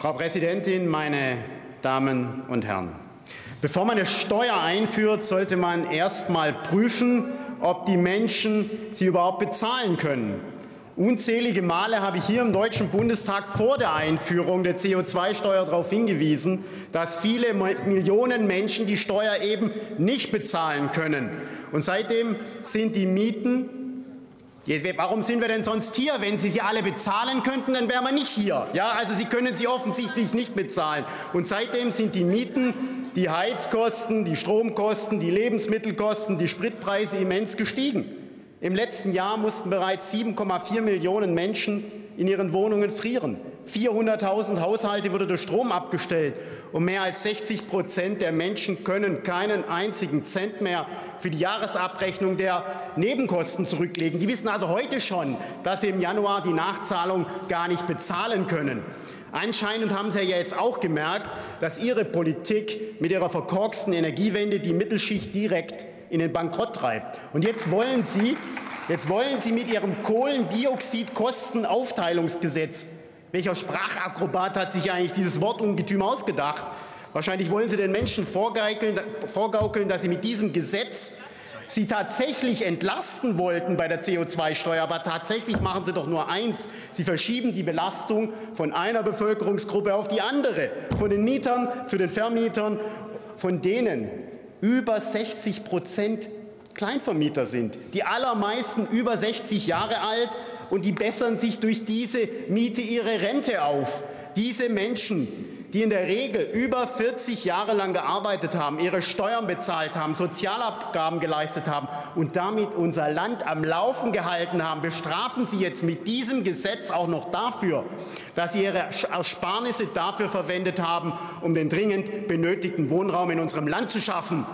Frau Präsidentin, meine Damen und Herren! Bevor man eine Steuer einführt, sollte man erst mal prüfen, ob die Menschen sie überhaupt bezahlen können. Unzählige Male habe ich hier im Deutschen Bundestag vor der Einführung der CO2-Steuer darauf hingewiesen, dass viele Millionen Menschen die Steuer eben nicht bezahlen können. Und seitdem sind die Mieten Warum sind wir denn sonst hier? Wenn Sie sie alle bezahlen könnten, dann wären wir nicht hier. Ja, also Sie können sie offensichtlich nicht bezahlen. Und seitdem sind die Mieten, die Heizkosten, die Stromkosten, die Lebensmittelkosten, die Spritpreise immens gestiegen. Im letzten Jahr mussten bereits 7,4 Millionen Menschen in ihren Wohnungen frieren. 400.000 Haushalte wurde durch Strom abgestellt und mehr als 60 Prozent der Menschen können keinen einzigen Cent mehr für die Jahresabrechnung der Nebenkosten zurücklegen. Die wissen also heute schon, dass sie im Januar die Nachzahlung gar nicht bezahlen können. Anscheinend haben Sie ja jetzt auch gemerkt, dass Ihre Politik mit ihrer verkorksten Energiewende die Mittelschicht direkt in den Bankrott treibt. Und jetzt wollen Sie Jetzt wollen Sie mit Ihrem Kohlendioxidkostenaufteilungsgesetz, welcher Sprachakrobat hat sich eigentlich dieses Wortungetüm ausgedacht? Wahrscheinlich wollen Sie den Menschen vorgaukeln, dass Sie mit diesem Gesetz Sie tatsächlich entlasten wollten bei der CO2-Steuer. Aber tatsächlich machen Sie doch nur eins. Sie verschieben die Belastung von einer Bevölkerungsgruppe auf die andere, von den Mietern zu den Vermietern, von denen über 60 Prozent Kleinvermieter sind. Die allermeisten über 60 Jahre alt und die bessern sich durch diese Miete ihre Rente auf. Diese Menschen, die in der Regel über 40 Jahre lang gearbeitet haben, ihre Steuern bezahlt haben, Sozialabgaben geleistet haben und damit unser Land am Laufen gehalten haben, bestrafen Sie jetzt mit diesem Gesetz auch noch dafür, dass Sie Ihre Ersparnisse dafür verwendet haben, um den dringend benötigten Wohnraum in unserem Land zu schaffen.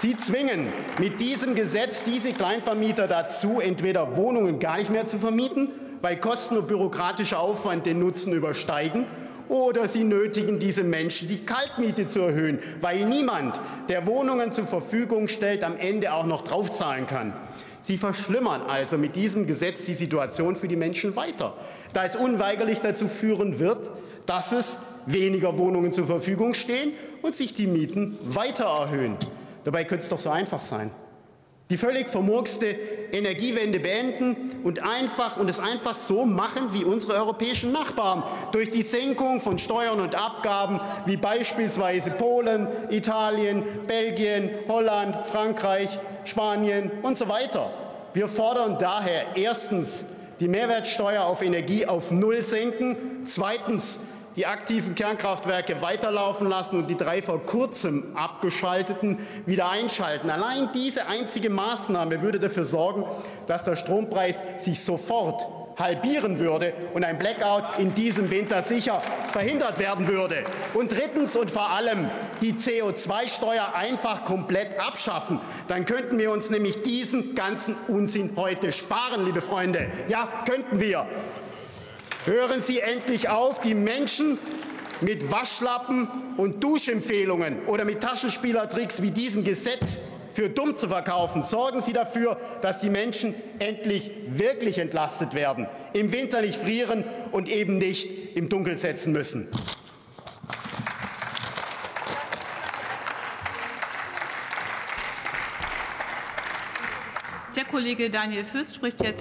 Sie zwingen mit diesem Gesetz diese Kleinvermieter dazu, entweder Wohnungen gar nicht mehr zu vermieten, weil Kosten und bürokratischer Aufwand den Nutzen übersteigen, oder sie nötigen diese Menschen, die Kaltmiete zu erhöhen, weil niemand, der Wohnungen zur Verfügung stellt, am Ende auch noch draufzahlen kann. Sie verschlimmern also mit diesem Gesetz die Situation für die Menschen weiter, da es unweigerlich dazu führen wird, dass es weniger Wohnungen zur Verfügung stehen und sich die Mieten weiter erhöhen. Dabei könnte es doch so einfach sein. Die völlig vermurkste Energiewende beenden und einfach und es einfach so machen wie unsere europäischen Nachbarn durch die Senkung von Steuern und Abgaben wie beispielsweise Polen, Italien, Belgien, Holland, Frankreich, Spanien und so weiter. Wir fordern daher erstens die Mehrwertsteuer auf Energie auf Null senken, zweitens die aktiven Kernkraftwerke weiterlaufen lassen und die drei vor kurzem abgeschalteten wieder einschalten. Allein diese einzige Maßnahme würde dafür sorgen, dass der Strompreis sich sofort halbieren würde und ein Blackout in diesem Winter sicher verhindert werden würde. Und drittens und vor allem die CO2-Steuer einfach komplett abschaffen. Dann könnten wir uns nämlich diesen ganzen Unsinn heute sparen, liebe Freunde. Ja, könnten wir. Hören Sie endlich auf, die Menschen mit Waschlappen und Duschempfehlungen oder mit Taschenspielertricks wie diesem Gesetz für dumm zu verkaufen. Sorgen Sie dafür, dass die Menschen endlich wirklich entlastet werden, im Winter nicht frieren und eben nicht im Dunkeln setzen müssen. Der Kollege Daniel Fürst spricht jetzt